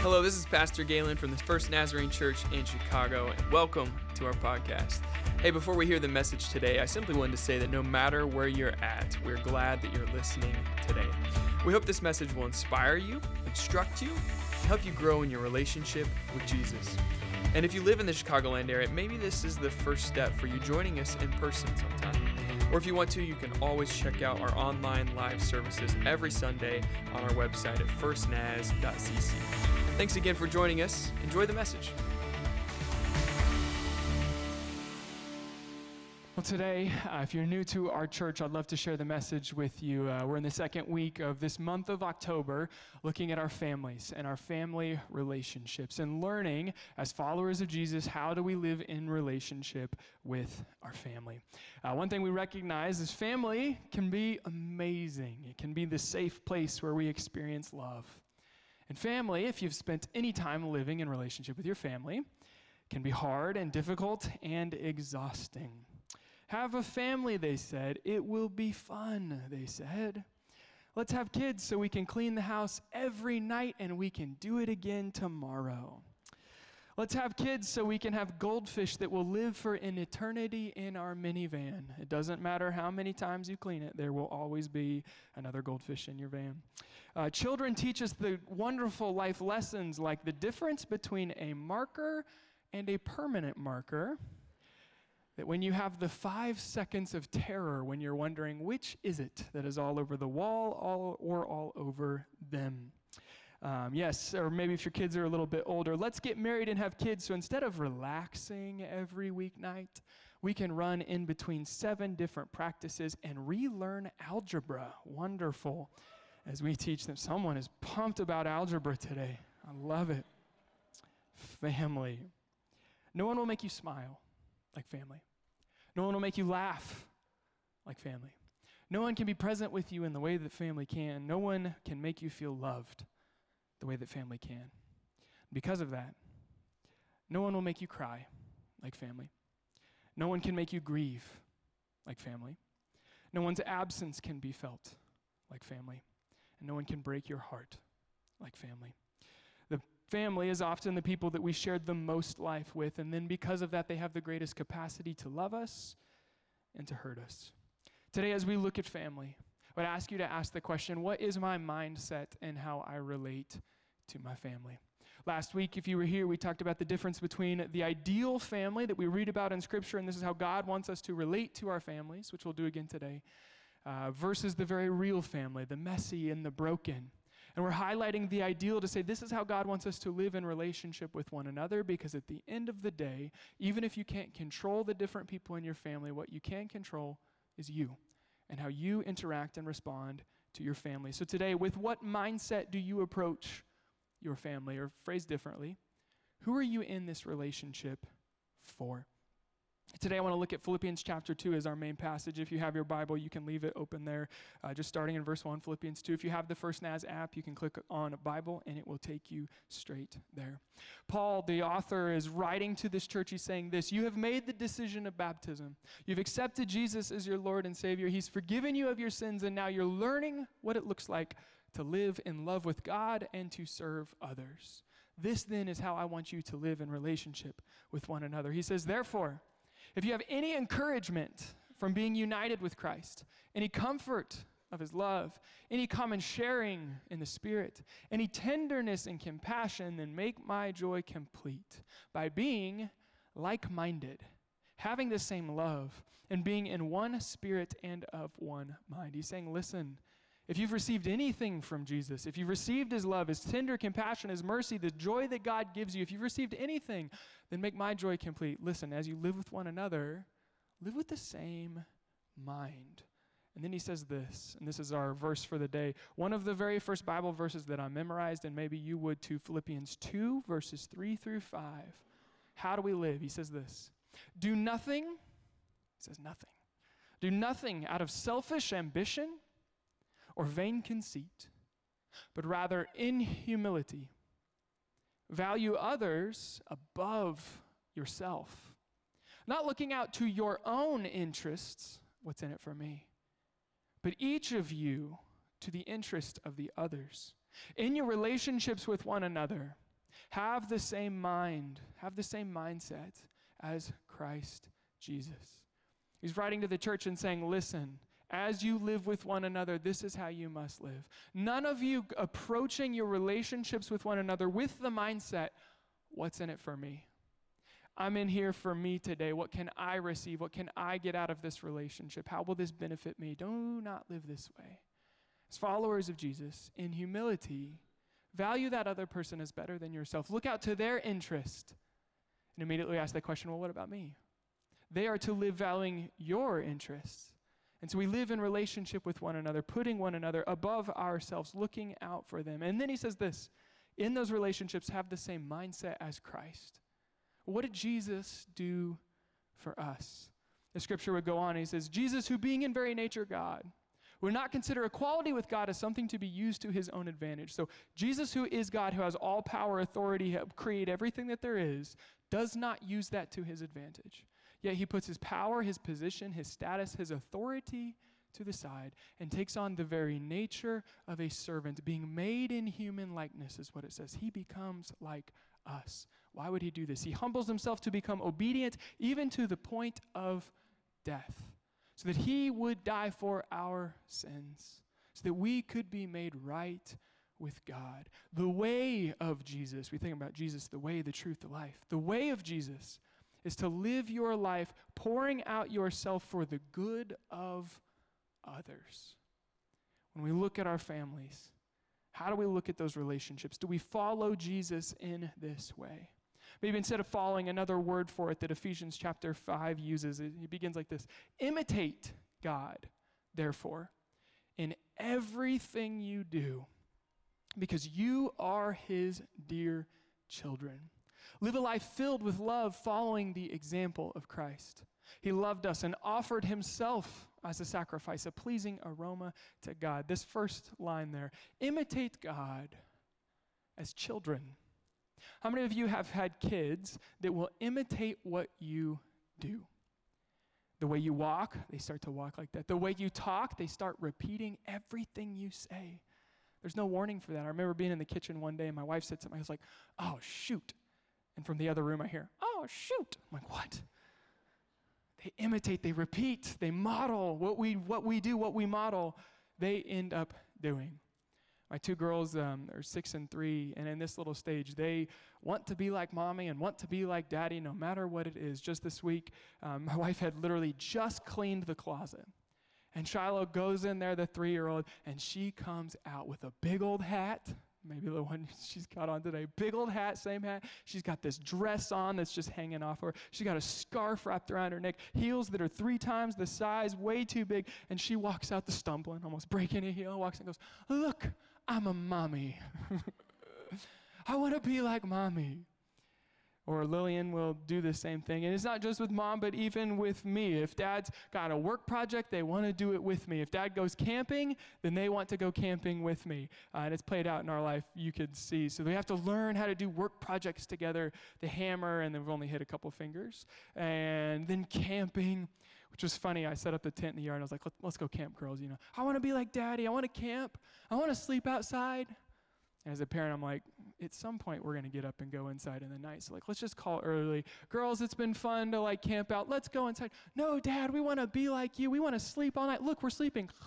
Hello, this is Pastor Galen from the First Nazarene Church in Chicago, and welcome to our podcast. Hey, before we hear the message today, I simply wanted to say that no matter where you're at, we're glad that you're listening today. We hope this message will inspire you, instruct you, and help you grow in your relationship with Jesus. And if you live in the Chicagoland area, maybe this is the first step for you joining us in person sometime. Or if you want to, you can always check out our online live services every Sunday on our website at firstnaz.cc. Thanks again for joining us. Enjoy the message. Well, today, uh, if you're new to our church, I'd love to share the message with you. Uh, we're in the second week of this month of October, looking at our families and our family relationships and learning, as followers of Jesus, how do we live in relationship with our family. Uh, one thing we recognize is family can be amazing, it can be the safe place where we experience love. And family, if you've spent any time living in relationship with your family, can be hard and difficult and exhausting. Have a family, they said. It will be fun, they said. Let's have kids so we can clean the house every night and we can do it again tomorrow. Let's have kids so we can have goldfish that will live for an eternity in our minivan. It doesn't matter how many times you clean it, there will always be another goldfish in your van. Uh, children teach us the wonderful life lessons like the difference between a marker and a permanent marker. That when you have the five seconds of terror, when you're wondering which is it that is all over the wall all, or all over them. Um, yes, or maybe if your kids are a little bit older, let's get married and have kids. So instead of relaxing every weeknight, we can run in between seven different practices and relearn algebra. Wonderful. As we teach them, someone is pumped about algebra today. I love it. Family. No one will make you smile like family. No one will make you laugh like family. No one can be present with you in the way that family can. No one can make you feel loved the way that family can. Because of that, no one will make you cry like family. No one can make you grieve like family. No one's absence can be felt like family. And no one can break your heart like family. Family is often the people that we shared the most life with, and then because of that, they have the greatest capacity to love us and to hurt us. Today, as we look at family, I would ask you to ask the question what is my mindset and how I relate to my family? Last week, if you were here, we talked about the difference between the ideal family that we read about in Scripture, and this is how God wants us to relate to our families, which we'll do again today, uh, versus the very real family, the messy and the broken. And we're highlighting the ideal to say this is how God wants us to live in relationship with one another because at the end of the day, even if you can't control the different people in your family, what you can control is you and how you interact and respond to your family. So today, with what mindset do you approach your family? Or phrased differently, who are you in this relationship for? Today, I want to look at Philippians chapter 2 as our main passage. If you have your Bible, you can leave it open there, uh, just starting in verse 1, Philippians 2. If you have the First Naz app, you can click on Bible and it will take you straight there. Paul, the author, is writing to this church. He's saying this You have made the decision of baptism. You've accepted Jesus as your Lord and Savior. He's forgiven you of your sins, and now you're learning what it looks like to live in love with God and to serve others. This then is how I want you to live in relationship with one another. He says, Therefore, if you have any encouragement from being united with Christ, any comfort of his love, any common sharing in the Spirit, any tenderness and compassion, then make my joy complete by being like minded, having the same love, and being in one spirit and of one mind. He's saying, listen, if you've received anything from Jesus, if you've received his love, his tender compassion, his mercy, the joy that God gives you, if you've received anything, then make my joy complete. Listen, as you live with one another, live with the same mind. And then he says this, and this is our verse for the day. One of the very first Bible verses that I memorized, and maybe you would too, Philippians 2, verses 3 through 5. How do we live? He says this Do nothing, he says nothing. Do nothing out of selfish ambition or vain conceit, but rather in humility Value others above yourself. Not looking out to your own interests, what's in it for me, but each of you to the interest of the others. In your relationships with one another, have the same mind, have the same mindset as Christ Jesus. He's writing to the church and saying, Listen, as you live with one another, this is how you must live. None of you approaching your relationships with one another with the mindset, what's in it for me? I'm in here for me today. What can I receive? What can I get out of this relationship? How will this benefit me? Do not live this way. As followers of Jesus, in humility, value that other person as better than yourself. Look out to their interest and immediately ask that question well, what about me? They are to live valuing your interests. And so we live in relationship with one another, putting one another above ourselves, looking out for them. And then he says this in those relationships, have the same mindset as Christ. What did Jesus do for us? The scripture would go on. He says, Jesus, who being in very nature God, would not consider equality with God as something to be used to his own advantage. So, Jesus, who is God, who has all power, authority, create everything that there is, does not use that to his advantage. Yet he puts his power, his position, his status, his authority to the side and takes on the very nature of a servant, being made in human likeness, is what it says. He becomes like us. Why would he do this? He humbles himself to become obedient, even to the point of death, so that he would die for our sins, so that we could be made right with God. The way of Jesus, we think about Jesus, the way, the truth, the life. The way of Jesus is to live your life pouring out yourself for the good of others. When we look at our families, how do we look at those relationships? Do we follow Jesus in this way? Maybe instead of following another word for it that Ephesians chapter 5 uses, it begins like this Imitate God, therefore, in everything you do, because you are his dear children. Live a life filled with love, following the example of Christ. He loved us and offered himself as a sacrifice, a pleasing aroma to God. This first line there imitate God as children. How many of you have had kids that will imitate what you do? The way you walk, they start to walk like that. The way you talk, they start repeating everything you say. There's no warning for that. I remember being in the kitchen one day and my wife said something. I was like, oh, shoot. And from the other room, I hear, oh, shoot. I'm like, what? They imitate, they repeat, they model what we, what we do, what we model, they end up doing. My two girls um, are six and three, and in this little stage, they want to be like mommy and want to be like daddy no matter what it is. Just this week, um, my wife had literally just cleaned the closet. And Shiloh goes in there, the three year old, and she comes out with a big old hat maybe the one she's got on today. Big old hat, same hat. She's got this dress on that's just hanging off her. She's got a scarf wrapped around her neck, heels that are three times the size, way too big. And she walks out the stumbling, almost breaking a heel, walks and goes, Look, I'm a mommy. I want to be like mommy. Or Lillian will do the same thing. And it's not just with mom, but even with me. If dad's got a work project, they want to do it with me. If dad goes camping, then they want to go camping with me. Uh, and it's played out in our life, you could see. So we have to learn how to do work projects together. The hammer, and then we've only hit a couple fingers. And then camping, which was funny. I set up the tent in the yard, and I was like, let's go camp, girls. You know, I want to be like daddy. I want to camp. I want to sleep outside. And as a parent, I'm like, at some point we're gonna get up and go inside in the night. So like, let's just call early. Girls, it's been fun to like camp out. Let's go inside. No, Dad, we want to be like you. We want to sleep all night. Look, we're sleeping.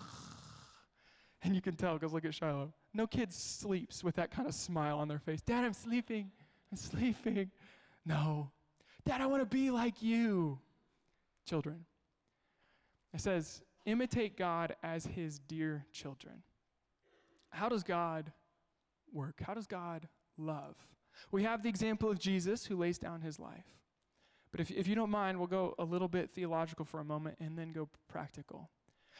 And you can tell because look at Shiloh. No kid sleeps with that kind of smile on their face. Dad, I'm sleeping. I'm sleeping. No. Dad, I want to be like you. Children. It says, imitate God as his dear children. How does God work? How does God love? We have the example of Jesus who lays down his life. But if, if you don't mind, we'll go a little bit theological for a moment and then go practical.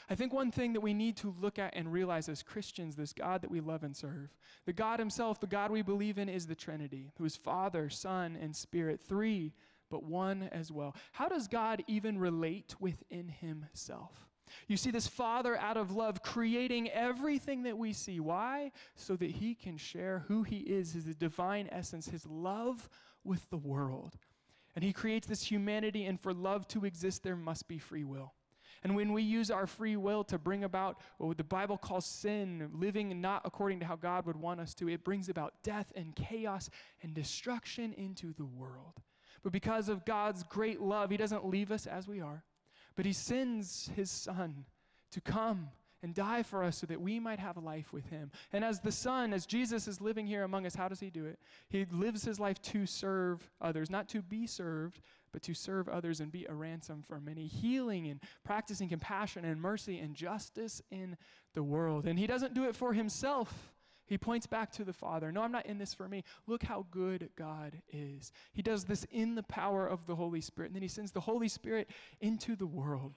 I think one thing that we need to look at and realize as Christians, this God that we love and serve, the God Himself, the God we believe in, is the Trinity, who is Father, Son, and Spirit, three, but one as well. How does God even relate within Himself? You see this Father out of love creating everything that we see. Why? So that He can share who He is, His divine essence, His love with the world. And He creates this humanity, and for love to exist, there must be free will. And when we use our free will to bring about what the Bible calls sin, living not according to how God would want us to, it brings about death and chaos and destruction into the world. But because of God's great love, He doesn't leave us as we are, but He sends His Son to come and die for us so that we might have life with him. And as the Son, as Jesus is living here among us, how does he do it? He lives his life to serve others, not to be served, but to serve others and be a ransom for many, healing and practicing compassion and mercy and justice in the world. And he doesn't do it for himself. He points back to the Father. No, I'm not in this for me. Look how good God is. He does this in the power of the Holy Spirit. And then he sends the Holy Spirit into the world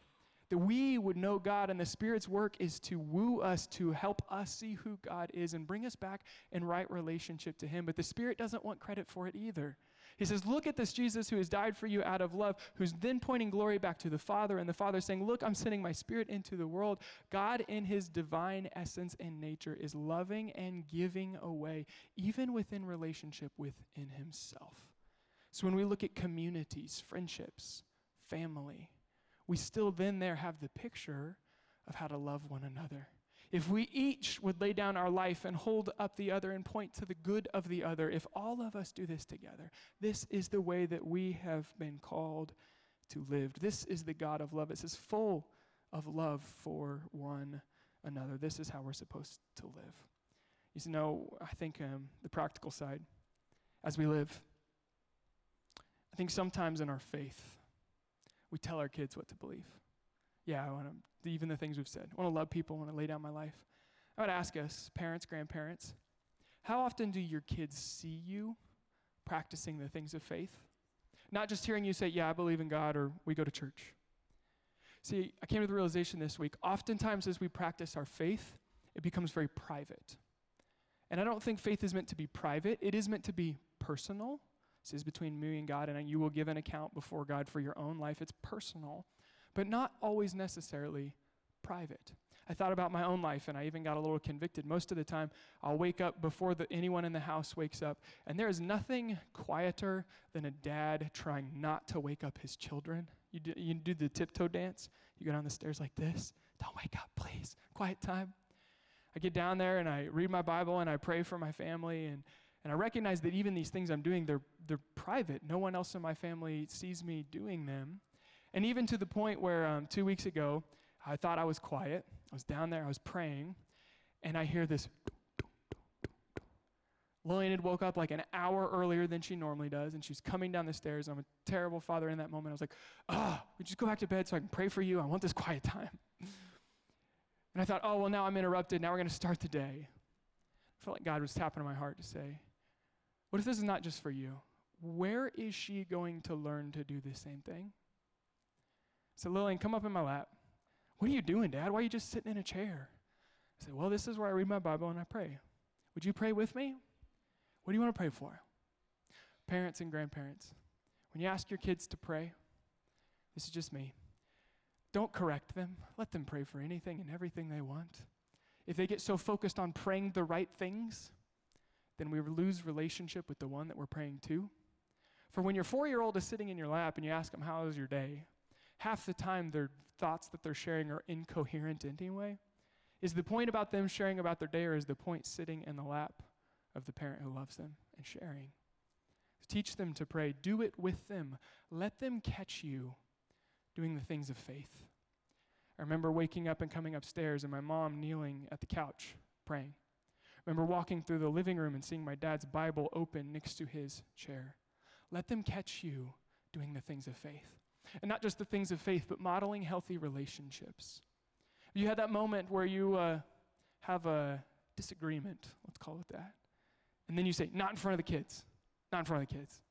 that we would know God, and the Spirit's work is to woo us, to help us see who God is, and bring us back in right relationship to Him. But the Spirit doesn't want credit for it either. He says, Look at this Jesus who has died for you out of love, who's then pointing glory back to the Father, and the Father saying, Look, I'm sending my Spirit into the world. God, in His divine essence and nature, is loving and giving away, even within relationship within Himself. So when we look at communities, friendships, family, we still then there have the picture of how to love one another. If we each would lay down our life and hold up the other and point to the good of the other, if all of us do this together, this is the way that we have been called to live. This is the God of love. It says full of love for one another. This is how we're supposed to live. You know, I think um, the practical side, as we live, I think sometimes in our faith, we tell our kids what to believe. Yeah, I want to, even the things we've said. I want to love people, I want to lay down my life. I would ask us, parents, grandparents, how often do your kids see you practicing the things of faith? Not just hearing you say, Yeah, I believe in God, or we go to church. See, I came to the realization this week oftentimes as we practice our faith, it becomes very private. And I don't think faith is meant to be private, it is meant to be personal. This is between me and God, and you will give an account before God for your own life. It's personal, but not always necessarily private. I thought about my own life, and I even got a little convicted. Most of the time, I'll wake up before the, anyone in the house wakes up, and there is nothing quieter than a dad trying not to wake up his children. You do, you do the tiptoe dance. You go down the stairs like this. Don't wake up, please. Quiet time. I get down there and I read my Bible and I pray for my family and and I recognize that even these things I'm doing, they're, they're private. No one else in my family sees me doing them. And even to the point where um, two weeks ago, I thought I was quiet. I was down there, I was praying, and I hear this. Lillian had woke up like an hour earlier than she normally does, and she's coming down the stairs. I'm a terrible father in that moment. I was like, ah, oh, we just go back to bed so I can pray for you. I want this quiet time. and I thought, oh, well, now I'm interrupted. Now we're going to start the day. I felt like God was tapping on my heart to say, what if this is not just for you? Where is she going to learn to do the same thing? So, Lillian, come up in my lap. What are you doing, Dad? Why are you just sitting in a chair? I said, Well, this is where I read my Bible and I pray. Would you pray with me? What do you want to pray for? Parents and grandparents, when you ask your kids to pray, this is just me. Don't correct them. Let them pray for anything and everything they want. If they get so focused on praying the right things, then we lose relationship with the one that we're praying to. For when your four year old is sitting in your lap and you ask them, How was your day? Half the time their thoughts that they're sharing are incoherent anyway. Is the point about them sharing about their day, or is the point sitting in the lap of the parent who loves them and sharing? Teach them to pray. Do it with them. Let them catch you doing the things of faith. I remember waking up and coming upstairs and my mom kneeling at the couch praying I remember walking through the living room and seeing my dad's Bible open next to his chair. Let them catch you doing the things of faith. And not just the things of faith, but modeling healthy relationships. You had that moment where you uh, have a disagreement, let's call it that. And then you say, not in front of the kids, not in front of the kids.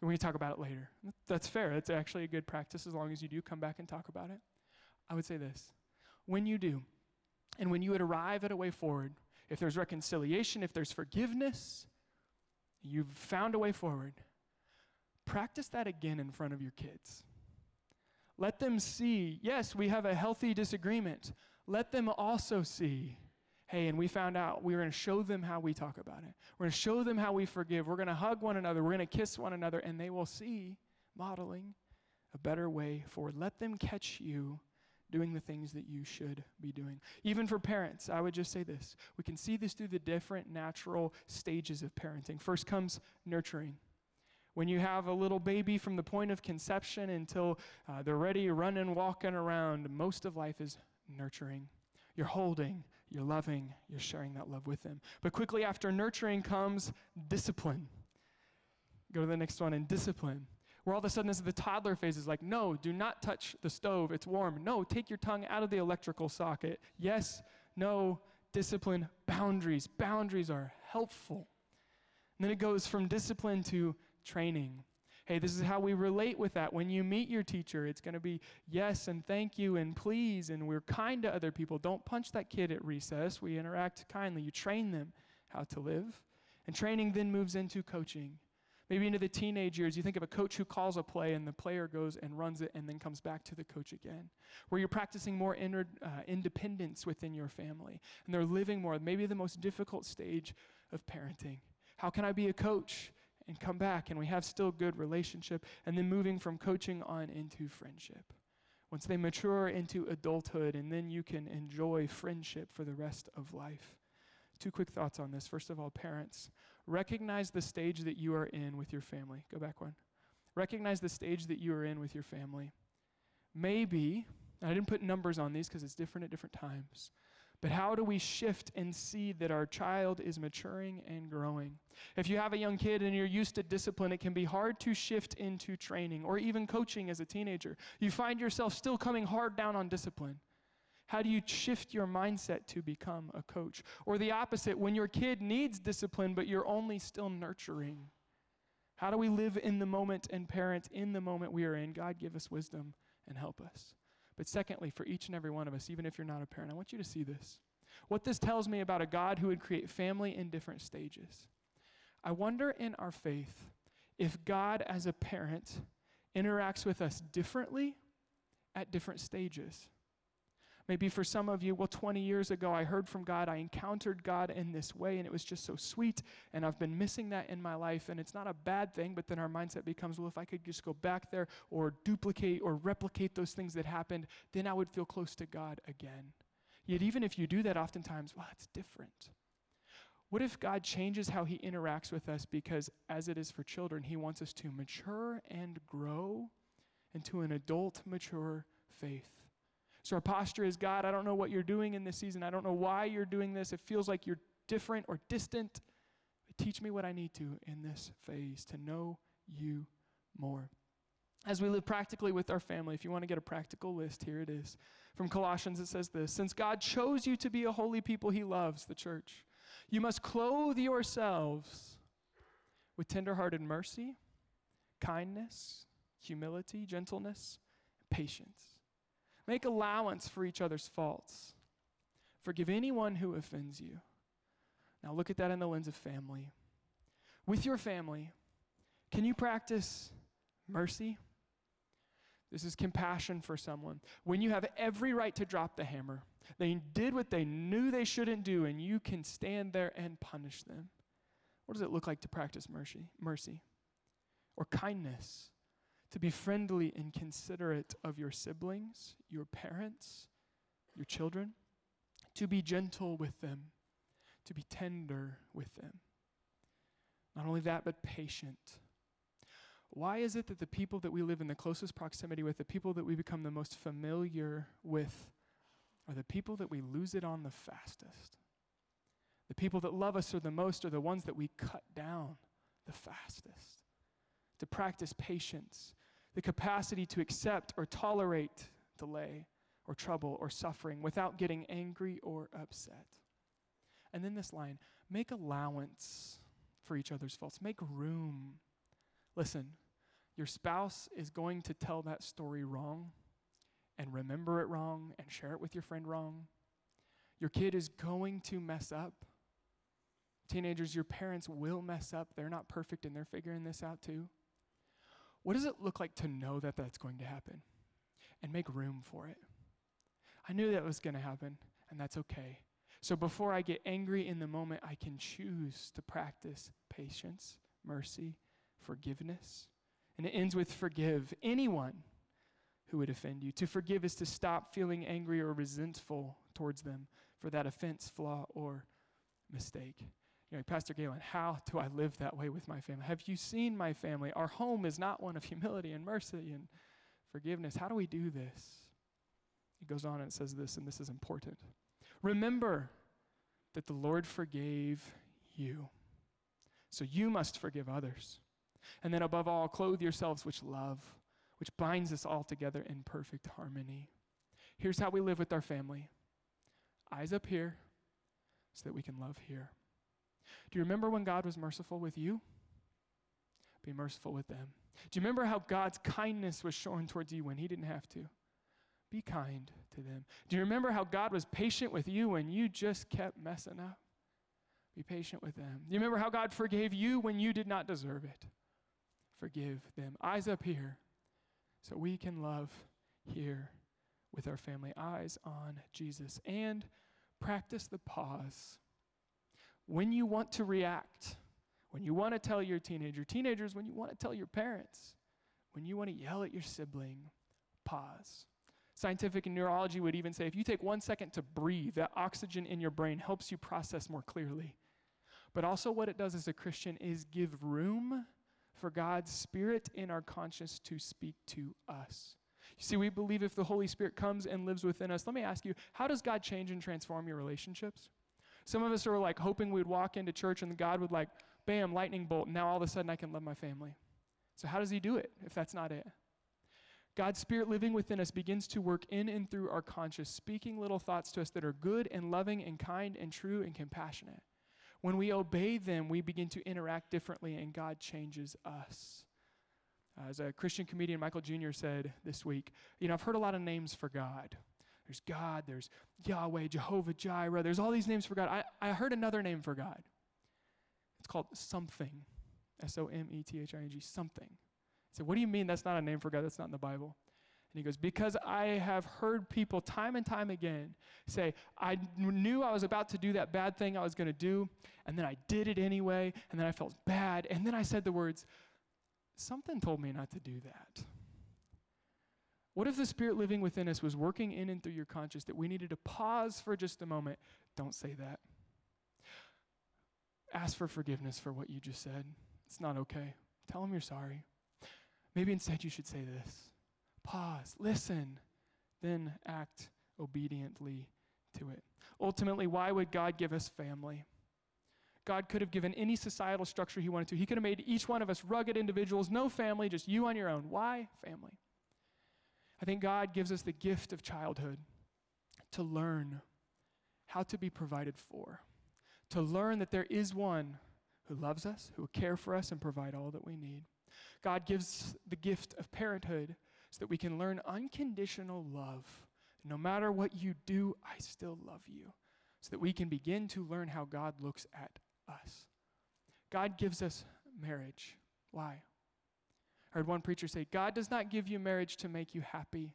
And we can talk about it later. That's fair. That's actually a good practice as long as you do come back and talk about it. I would say this when you do, and when you would arrive at a way forward if there's reconciliation, if there's forgiveness, you've found a way forward. Practice that again in front of your kids. Let them see, yes, we have a healthy disagreement. Let them also see, hey, and we found out we're going to show them how we talk about it. We're going to show them how we forgive. We're going to hug one another. We're going to kiss one another, and they will see modeling a better way forward. Let them catch you doing the things that you should be doing. Even for parents, I would just say this we can see this through the different natural stages of parenting. First comes nurturing. When you have a little baby from the point of conception until uh, they're ready, running, walking around, most of life is nurturing. You're holding, you're loving, you're sharing that love with them. But quickly after nurturing comes discipline. Go to the next one, and discipline where all of a sudden, this is the toddler phase is like, no, do not touch the stove, it's warm. No, take your tongue out of the electrical socket. Yes, no, discipline, boundaries. Boundaries are helpful. And then it goes from discipline to training. Hey, this is how we relate with that. When you meet your teacher, it's going to be yes and thank you and please, and we're kind to other people. Don't punch that kid at recess. We interact kindly. You train them how to live. And training then moves into coaching. Maybe into the teenage years, you think of a coach who calls a play and the player goes and runs it and then comes back to the coach again. Where you're practicing more inner, uh, independence within your family and they're living more. Maybe the most difficult stage of parenting. How can I be a coach and come back and we have still good relationship and then moving from coaching on into friendship? Once they mature into adulthood and then you can enjoy friendship for the rest of life. Two quick thoughts on this. First of all, parents, recognize the stage that you are in with your family. Go back one. Recognize the stage that you are in with your family. Maybe, I didn't put numbers on these because it's different at different times. But how do we shift and see that our child is maturing and growing? If you have a young kid and you're used to discipline, it can be hard to shift into training or even coaching as a teenager. You find yourself still coming hard down on discipline. How do you shift your mindset to become a coach? Or the opposite, when your kid needs discipline, but you're only still nurturing. How do we live in the moment and parent in the moment we are in? God, give us wisdom and help us. But secondly, for each and every one of us, even if you're not a parent, I want you to see this. What this tells me about a God who would create family in different stages. I wonder in our faith if God, as a parent, interacts with us differently at different stages. Maybe for some of you, well, 20 years ago, I heard from God. I encountered God in this way, and it was just so sweet. And I've been missing that in my life. And it's not a bad thing, but then our mindset becomes, well, if I could just go back there or duplicate or replicate those things that happened, then I would feel close to God again. Yet, even if you do that, oftentimes, well, it's different. What if God changes how he interacts with us because, as it is for children, he wants us to mature and grow into an adult, mature faith? So our posture is God, I don't know what you're doing in this season. I don't know why you're doing this. It feels like you're different or distant. But teach me what I need to in this phase to know you more. As we live practically with our family, if you want to get a practical list, here it is. From Colossians, it says this Since God chose you to be a holy people he loves, the church, you must clothe yourselves with tenderhearted mercy, kindness, humility, gentleness, patience. Make allowance for each other's faults. Forgive anyone who offends you. Now, look at that in the lens of family. With your family, can you practice mercy? This is compassion for someone. When you have every right to drop the hammer, they did what they knew they shouldn't do, and you can stand there and punish them. What does it look like to practice mercy? Mercy or kindness to be friendly and considerate of your siblings, your parents, your children, to be gentle with them, to be tender with them. Not only that, but patient. Why is it that the people that we live in the closest proximity with, the people that we become the most familiar with, are the people that we lose it on the fastest? The people that love us are the most are the ones that we cut down the fastest. To practice patience the capacity to accept or tolerate delay or trouble or suffering without getting angry or upset. And then this line make allowance for each other's faults, make room. Listen, your spouse is going to tell that story wrong and remember it wrong and share it with your friend wrong. Your kid is going to mess up. Teenagers, your parents will mess up. They're not perfect and they're figuring this out too. What does it look like to know that that's going to happen and make room for it? I knew that was going to happen, and that's okay. So before I get angry in the moment, I can choose to practice patience, mercy, forgiveness. And it ends with forgive anyone who would offend you. To forgive is to stop feeling angry or resentful towards them for that offense, flaw, or mistake. You know, Pastor Galen, how do I live that way with my family? Have you seen my family? Our home is not one of humility and mercy and forgiveness. How do we do this? He goes on and says this, and this is important. Remember that the Lord forgave you. So you must forgive others. And then, above all, clothe yourselves with love, which binds us all together in perfect harmony. Here's how we live with our family eyes up here so that we can love here. Do you remember when God was merciful with you? Be merciful with them. Do you remember how God's kindness was shown towards you when He didn't have to? Be kind to them. Do you remember how God was patient with you when you just kept messing up? Be patient with them. Do you remember how God forgave you when you did not deserve it? Forgive them. Eyes up here so we can love here with our family. Eyes on Jesus. And practice the pause. When you want to react, when you want to tell your teenager, teenagers, when you want to tell your parents, when you want to yell at your sibling, pause. Scientific and neurology would even say if you take one second to breathe, that oxygen in your brain helps you process more clearly. But also, what it does as a Christian is give room for God's Spirit in our conscience to speak to us. You see, we believe if the Holy Spirit comes and lives within us, let me ask you, how does God change and transform your relationships? Some of us are like hoping we'd walk into church and God would like, bam, lightning bolt, and now all of a sudden I can love my family. So, how does He do it if that's not it? God's Spirit living within us begins to work in and through our conscience, speaking little thoughts to us that are good and loving and kind and true and compassionate. When we obey them, we begin to interact differently and God changes us. As a Christian comedian, Michael Jr. said this week, you know, I've heard a lot of names for God. There's God, there's Yahweh, Jehovah Jireh, there's all these names for God. I, I heard another name for God. It's called something. S O M E T H I N G, something. I said, What do you mean that's not a name for God? That's not in the Bible. And he goes, Because I have heard people time and time again say, I knew I was about to do that bad thing I was going to do, and then I did it anyway, and then I felt bad, and then I said the words, Something told me not to do that. What if the Spirit living within us was working in and through your conscience that we needed to pause for just a moment? Don't say that. Ask for forgiveness for what you just said. It's not okay. Tell them you're sorry. Maybe instead you should say this pause, listen, then act obediently to it. Ultimately, why would God give us family? God could have given any societal structure He wanted to. He could have made each one of us rugged individuals, no family, just you on your own. Why? Family. I think God gives us the gift of childhood to learn how to be provided for, to learn that there is one who loves us, who will care for us, and provide all that we need. God gives the gift of parenthood so that we can learn unconditional love. No matter what you do, I still love you. So that we can begin to learn how God looks at us. God gives us marriage. Why? I heard one preacher say, God does not give you marriage to make you happy.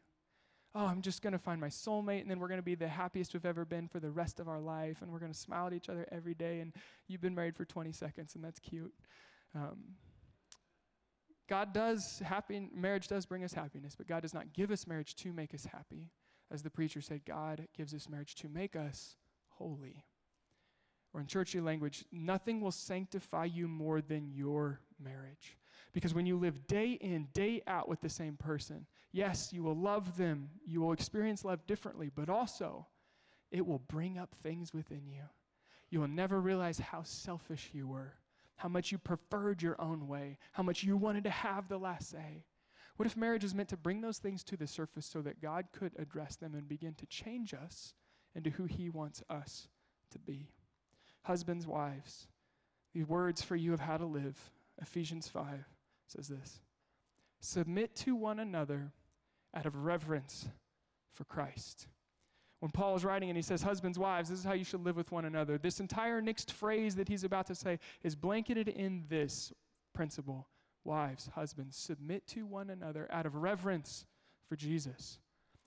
Oh, I'm just going to find my soulmate, and then we're going to be the happiest we've ever been for the rest of our life, and we're going to smile at each other every day, and you've been married for 20 seconds, and that's cute. Um, God does, happy, marriage does bring us happiness, but God does not give us marriage to make us happy. As the preacher said, God gives us marriage to make us holy. Or in churchy language, nothing will sanctify you more than your marriage. Because when you live day in, day out with the same person, yes, you will love them, you will experience love differently, but also it will bring up things within you. You will never realize how selfish you were, how much you preferred your own way, how much you wanted to have the last say. What if marriage is meant to bring those things to the surface so that God could address them and begin to change us into who He wants us to be? Husbands, wives, these words for you of how to live, Ephesians 5 says this Submit to one another out of reverence for Christ. When Paul is writing and he says, Husbands, wives, this is how you should live with one another, this entire next phrase that he's about to say is blanketed in this principle Wives, husbands, submit to one another out of reverence for Jesus.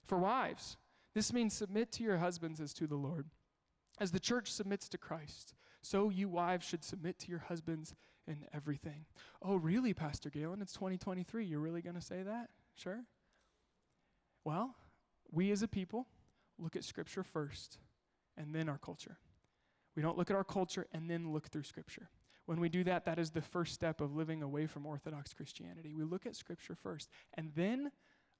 For wives, this means submit to your husbands as to the Lord. As the church submits to Christ, so you wives should submit to your husbands in everything. Oh, really, Pastor Galen? It's 2023. You're really going to say that? Sure. Well, we as a people look at Scripture first and then our culture. We don't look at our culture and then look through Scripture. When we do that, that is the first step of living away from Orthodox Christianity. We look at Scripture first and then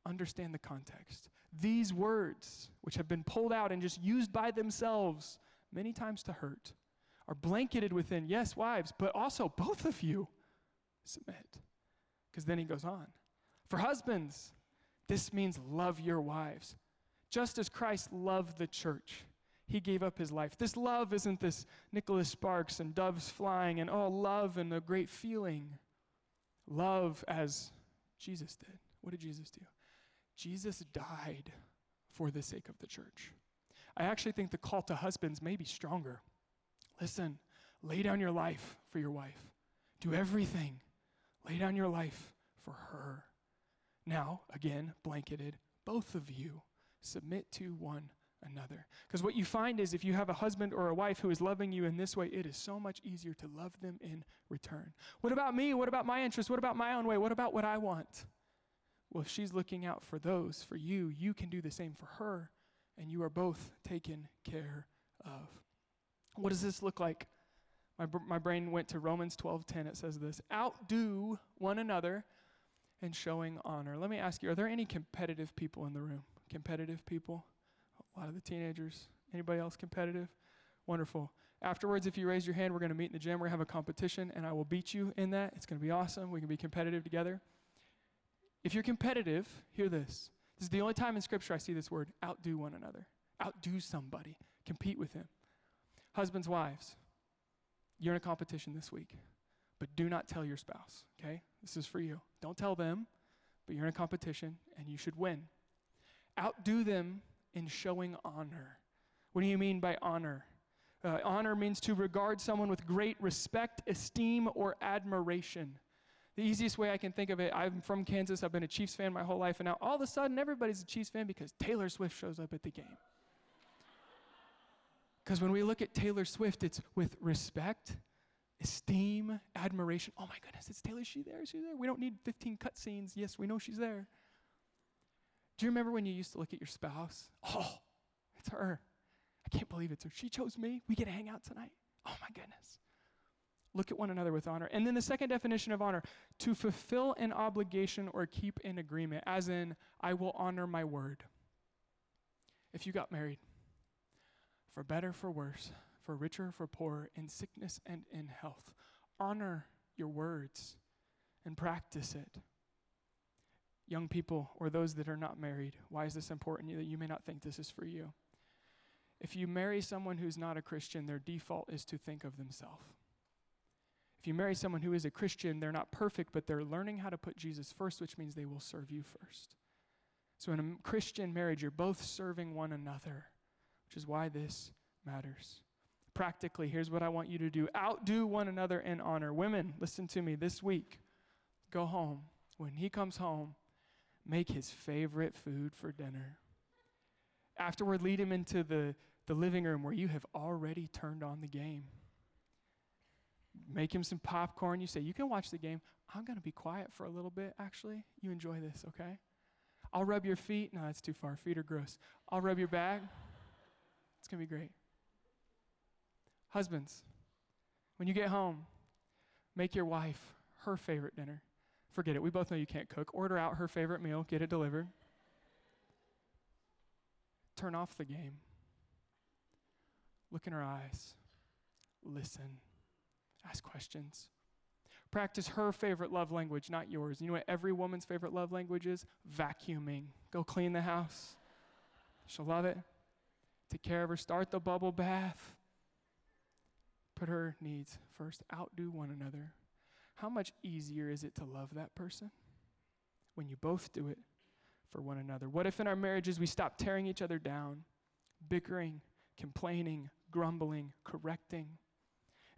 understand the context. These words, which have been pulled out and just used by themselves many times to hurt, are blanketed within, yes, wives, but also both of you submit. Because then he goes on. For husbands, this means love your wives, just as Christ loved the church. He gave up his life. This love isn't this Nicholas Sparks and doves flying and oh, love and a great feeling. Love as Jesus did. What did Jesus do? Jesus died for the sake of the church. I actually think the call to husbands may be stronger. Listen, lay down your life for your wife. Do everything. Lay down your life for her. Now, again, blanketed, both of you submit to one another. Because what you find is if you have a husband or a wife who is loving you in this way, it is so much easier to love them in return. What about me? What about my interests? What about my own way? What about what I want? Well, if she's looking out for those, for you, you can do the same for her, and you are both taken care of. What does this look like? My, my brain went to Romans 12:10. It says this: "Outdo one another in showing honor." Let me ask you: Are there any competitive people in the room? Competitive people? A lot of the teenagers. Anybody else competitive? Wonderful. Afterwards, if you raise your hand, we're going to meet in the gym. We're going to have a competition, and I will beat you in that. It's going to be awesome. We can be competitive together. If you're competitive, hear this. This is the only time in Scripture I see this word outdo one another. Outdo somebody. Compete with him. Husbands, wives, you're in a competition this week, but do not tell your spouse, okay? This is for you. Don't tell them, but you're in a competition and you should win. Outdo them in showing honor. What do you mean by honor? Uh, honor means to regard someone with great respect, esteem, or admiration. The easiest way I can think of it, I'm from Kansas, I've been a Chiefs fan my whole life, and now all of a sudden everybody's a Chiefs fan because Taylor Swift shows up at the game. Because when we look at Taylor Swift, it's with respect, esteem, admiration. Oh my goodness, it's Taylor. She there? She there? We don't need 15 cutscenes. Yes, we know she's there. Do you remember when you used to look at your spouse? Oh, it's her. I can't believe it's her. She chose me. We get to hang out tonight. Oh my goodness. Look at one another with honor. And then the second definition of honor to fulfill an obligation or keep an agreement, as in, I will honor my word. If you got married, for better, for worse, for richer, for poorer, in sickness and in health, honor your words and practice it young people or those that are not married, why is this important? You may not think this is for you. If you marry someone who's not a Christian, their default is to think of themselves. If you marry someone who is a Christian, they're not perfect, but they're learning how to put Jesus first, which means they will serve you first. So in a Christian marriage, you're both serving one another, which is why this matters. Practically, here's what I want you to do outdo one another in honor. Women, listen to me this week. Go home. When he comes home, make his favorite food for dinner. Afterward, lead him into the, the living room where you have already turned on the game. Make him some popcorn. You say, You can watch the game. I'm going to be quiet for a little bit, actually. You enjoy this, okay? I'll rub your feet. No, that's too far. Feet are gross. I'll rub your back. It's going to be great. Husbands, when you get home, make your wife her favorite dinner. Forget it. We both know you can't cook. Order out her favorite meal, get it delivered. Turn off the game. Look in her eyes. Listen. Ask questions. Practice her favorite love language, not yours. You know what every woman's favorite love language is? Vacuuming. Go clean the house. She'll love it. Take care of her. Start the bubble bath. Put her needs first. Outdo one another. How much easier is it to love that person when you both do it for one another? What if in our marriages we stop tearing each other down, bickering, complaining, grumbling, correcting,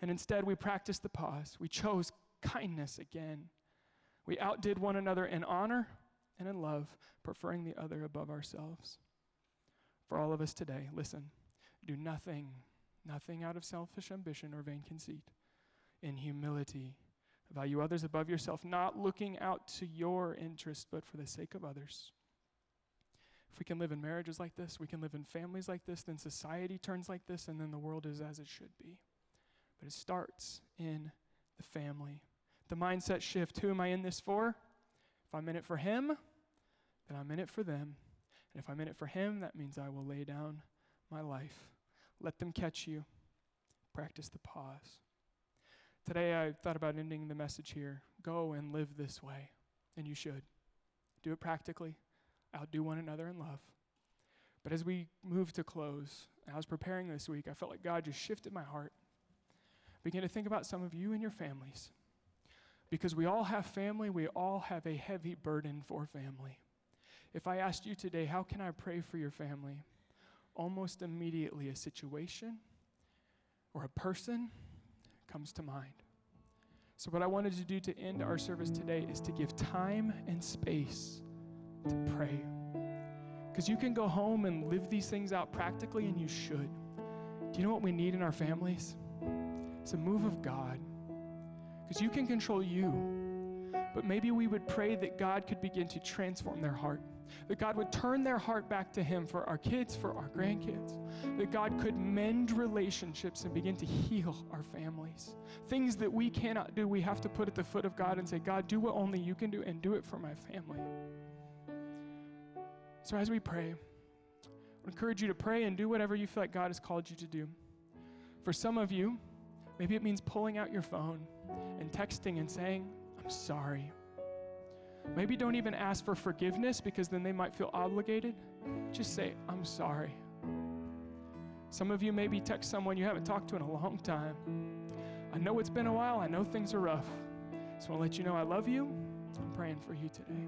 and instead we practice the pause? We chose kindness again. We outdid one another in honor and in love, preferring the other above ourselves. For all of us today, listen, do nothing, nothing out of selfish ambition or vain conceit. In humility, Value others above yourself, not looking out to your interest, but for the sake of others. If we can live in marriages like this, we can live in families like this, then society turns like this, and then the world is as it should be. But it starts in the family. The mindset shift who am I in this for? If I'm in it for Him, then I'm in it for them. And if I'm in it for Him, that means I will lay down my life. Let them catch you. Practice the pause. Today I thought about ending the message here. Go and live this way, and you should. Do it practically, outdo one another in love. But as we move to close, I was preparing this week, I felt like God just shifted my heart. Begin to think about some of you and your families. Because we all have family, we all have a heavy burden for family. If I asked you today, how can I pray for your family? Almost immediately, a situation or a person comes to mind. So, what I wanted to do to end our service today is to give time and space to pray. Because you can go home and live these things out practically, and you should. Do you know what we need in our families? It's a move of God. Because you can control you, but maybe we would pray that God could begin to transform their heart that God would turn their heart back to Him for our kids, for our grandkids, that God could mend relationships and begin to heal our families. Things that we cannot do, we have to put at the foot of God and say, God, do what only you can do and do it for my family. So as we pray, I encourage you to pray and do whatever you feel like God has called you to do. For some of you, maybe it means pulling out your phone and texting and saying, I'm sorry. Maybe don't even ask for forgiveness because then they might feel obligated. Just say, I'm sorry. Some of you maybe text someone you haven't talked to in a long time. I know it's been a while. I know things are rough. Just want to let you know I love you. I'm praying for you today.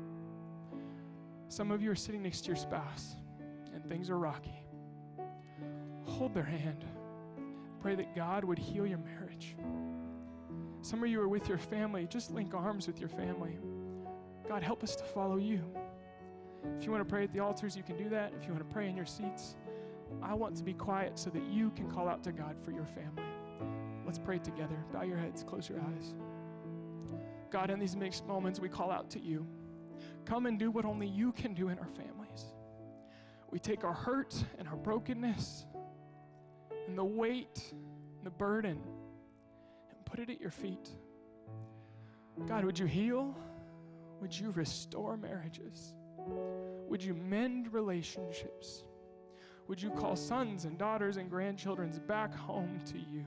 Some of you are sitting next to your spouse and things are rocky. Hold their hand. Pray that God would heal your marriage. Some of you are with your family. Just link arms with your family. God, help us to follow you. If you want to pray at the altars, you can do that. If you want to pray in your seats, I want to be quiet so that you can call out to God for your family. Let's pray together. Bow your heads, close your eyes. God, in these mixed moments, we call out to you. Come and do what only you can do in our families. We take our hurt and our brokenness and the weight and the burden and put it at your feet. God, would you heal? Would you restore marriages? Would you mend relationships? Would you call sons and daughters and grandchildren back home to you?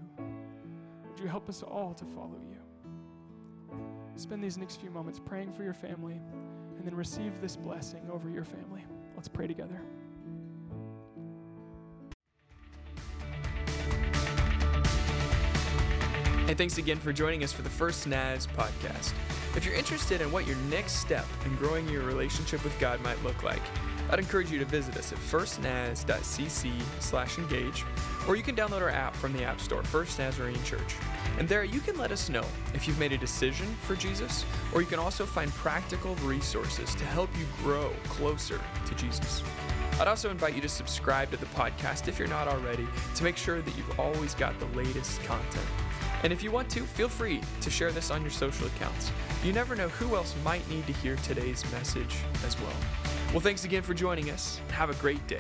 Would you help us all to follow you? Spend these next few moments praying for your family and then receive this blessing over your family. Let's pray together. Hey, thanks again for joining us for the First Naz podcast. If you're interested in what your next step in growing your relationship with God might look like, I'd encourage you to visit us at firstnaz.cc slash engage, or you can download our app from the App Store, First Nazarene Church. And there you can let us know if you've made a decision for Jesus, or you can also find practical resources to help you grow closer to Jesus. I'd also invite you to subscribe to the podcast if you're not already to make sure that you've always got the latest content. And if you want to, feel free to share this on your social accounts. You never know who else might need to hear today's message as well. Well, thanks again for joining us. Have a great day.